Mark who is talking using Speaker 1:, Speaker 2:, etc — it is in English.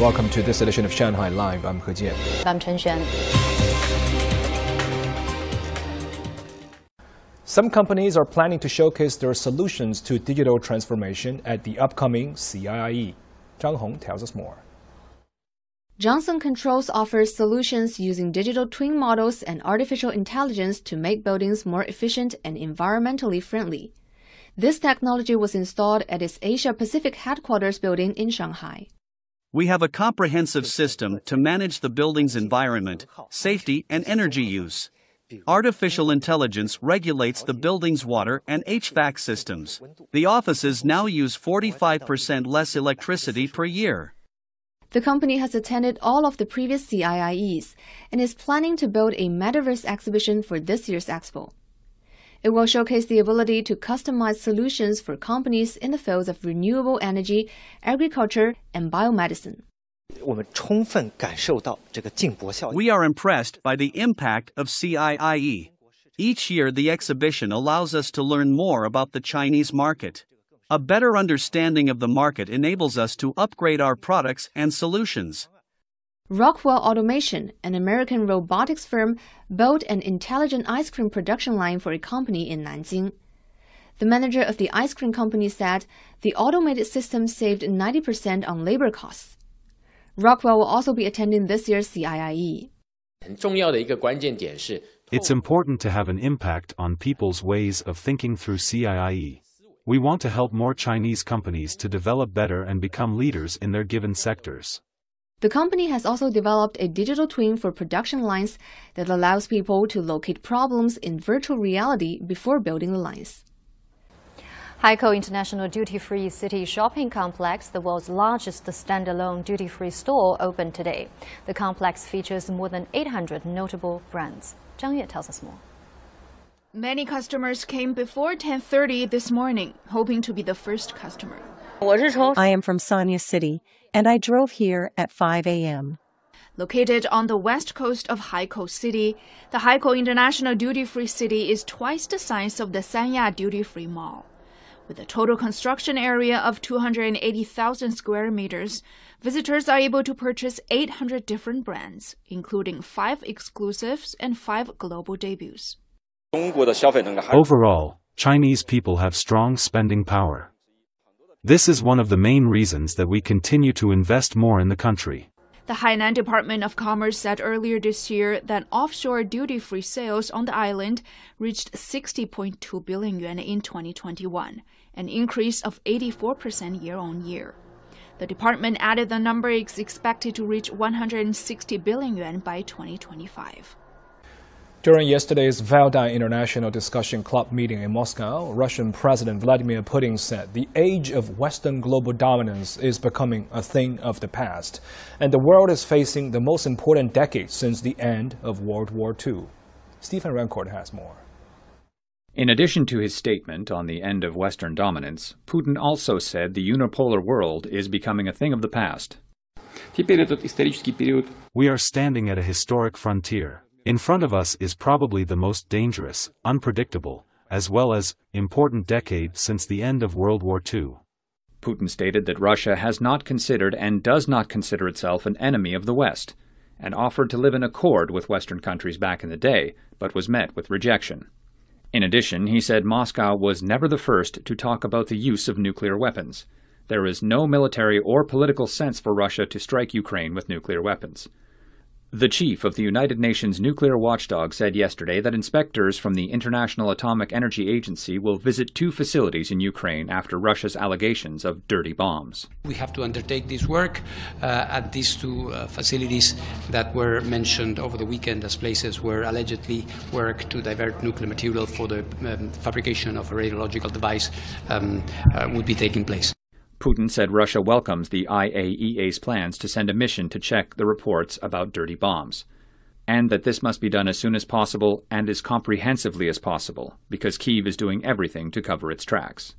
Speaker 1: Welcome to this edition of Shanghai Live. I'm He Jian.
Speaker 2: I'm Chen Xuan.
Speaker 1: Some companies are planning to showcase their solutions to digital transformation at the upcoming CIIE. Zhang Hong tells us more.
Speaker 3: Johnson Controls offers solutions using digital twin models and artificial intelligence to make buildings more efficient and environmentally friendly. This technology was installed at its Asia Pacific headquarters building in Shanghai.
Speaker 4: We have a comprehensive system to manage the building's environment, safety, and energy use. Artificial intelligence regulates the building's water and HVAC systems. The offices now use 45% less electricity per year.
Speaker 3: The company has attended all of the previous CIIEs and is planning to build a metaverse exhibition for this year's expo. It will showcase the ability to customize solutions for companies in the fields of renewable energy, agriculture, and biomedicine.
Speaker 4: We are impressed by the impact of CIIE. Each year, the exhibition allows us to learn more about the Chinese market. A better understanding of the market enables us to upgrade our products and solutions.
Speaker 3: Rockwell Automation, an American robotics firm, built an intelligent ice cream production line for a company in Nanjing. The manager of the ice cream company said the automated system saved 90% on labor costs. Rockwell will also be attending this year's CIIE.
Speaker 5: It's important to have an impact on people's ways of thinking through CIIE. We want to help more Chinese companies to develop better and become leaders in their given sectors.
Speaker 3: The company has also developed a digital twin for production lines that allows people to locate problems in virtual reality before building the lines.
Speaker 2: Haikou International Duty Free City Shopping Complex, the world's largest standalone duty free store, opened today. The complex features more than 800 notable brands. Zhang Yue tells us more.
Speaker 6: Many customers came before 10:30 this morning, hoping to be the first customer.
Speaker 7: I am from Sanya City, and I drove here at 5 a.m.
Speaker 6: Located on the west coast of Haikou City, the Haikou International Duty Free City is twice the size of the Sanya Duty Free Mall. With a total construction area of 280,000 square meters, visitors are able to purchase 800 different brands, including five exclusives and five global debuts.
Speaker 5: Overall, Chinese people have strong spending power. This is one of the main reasons that we continue to invest more in the country.
Speaker 6: The Hainan Department of Commerce said earlier this year that offshore duty free sales on the island reached 60.2 billion yuan in 2021, an increase of 84% year on year. The department added the number is expected to reach 160 billion yuan by 2025.
Speaker 1: During yesterday's Valdai International Discussion Club meeting in Moscow, Russian President Vladimir Putin said the age of Western global dominance is becoming a thing of the past, and the world is facing the most important decade since the end of World War II. Stephen Rancourt has more.
Speaker 8: In addition to his statement on the end of Western dominance, Putin also said the unipolar world is becoming a thing of the past.
Speaker 5: We are standing at a historic frontier. In front of us is probably the most dangerous, unpredictable, as well as important decade since the end of World War II.
Speaker 8: Putin stated that Russia has not considered and does not consider itself an enemy of the West, and offered to live in accord with Western countries back in the day, but was met with rejection. In addition, he said Moscow was never the first to talk about the use of nuclear weapons. There is no military or political sense for Russia to strike Ukraine with nuclear weapons. The chief of the United Nations nuclear watchdog said yesterday that inspectors from the International Atomic Energy Agency will visit two facilities in Ukraine after Russia's allegations of dirty bombs.
Speaker 9: We have to undertake this work uh, at these two uh, facilities that were mentioned over the weekend as places where allegedly work to divert nuclear material for the um, fabrication of a radiological device um, uh, would be taking place.
Speaker 8: Putin said Russia welcomes the IAEA's plans to send a mission to check the reports about dirty bombs, and that this must be done as soon as possible and as comprehensively as possible, because Kiev is doing everything to cover its tracks.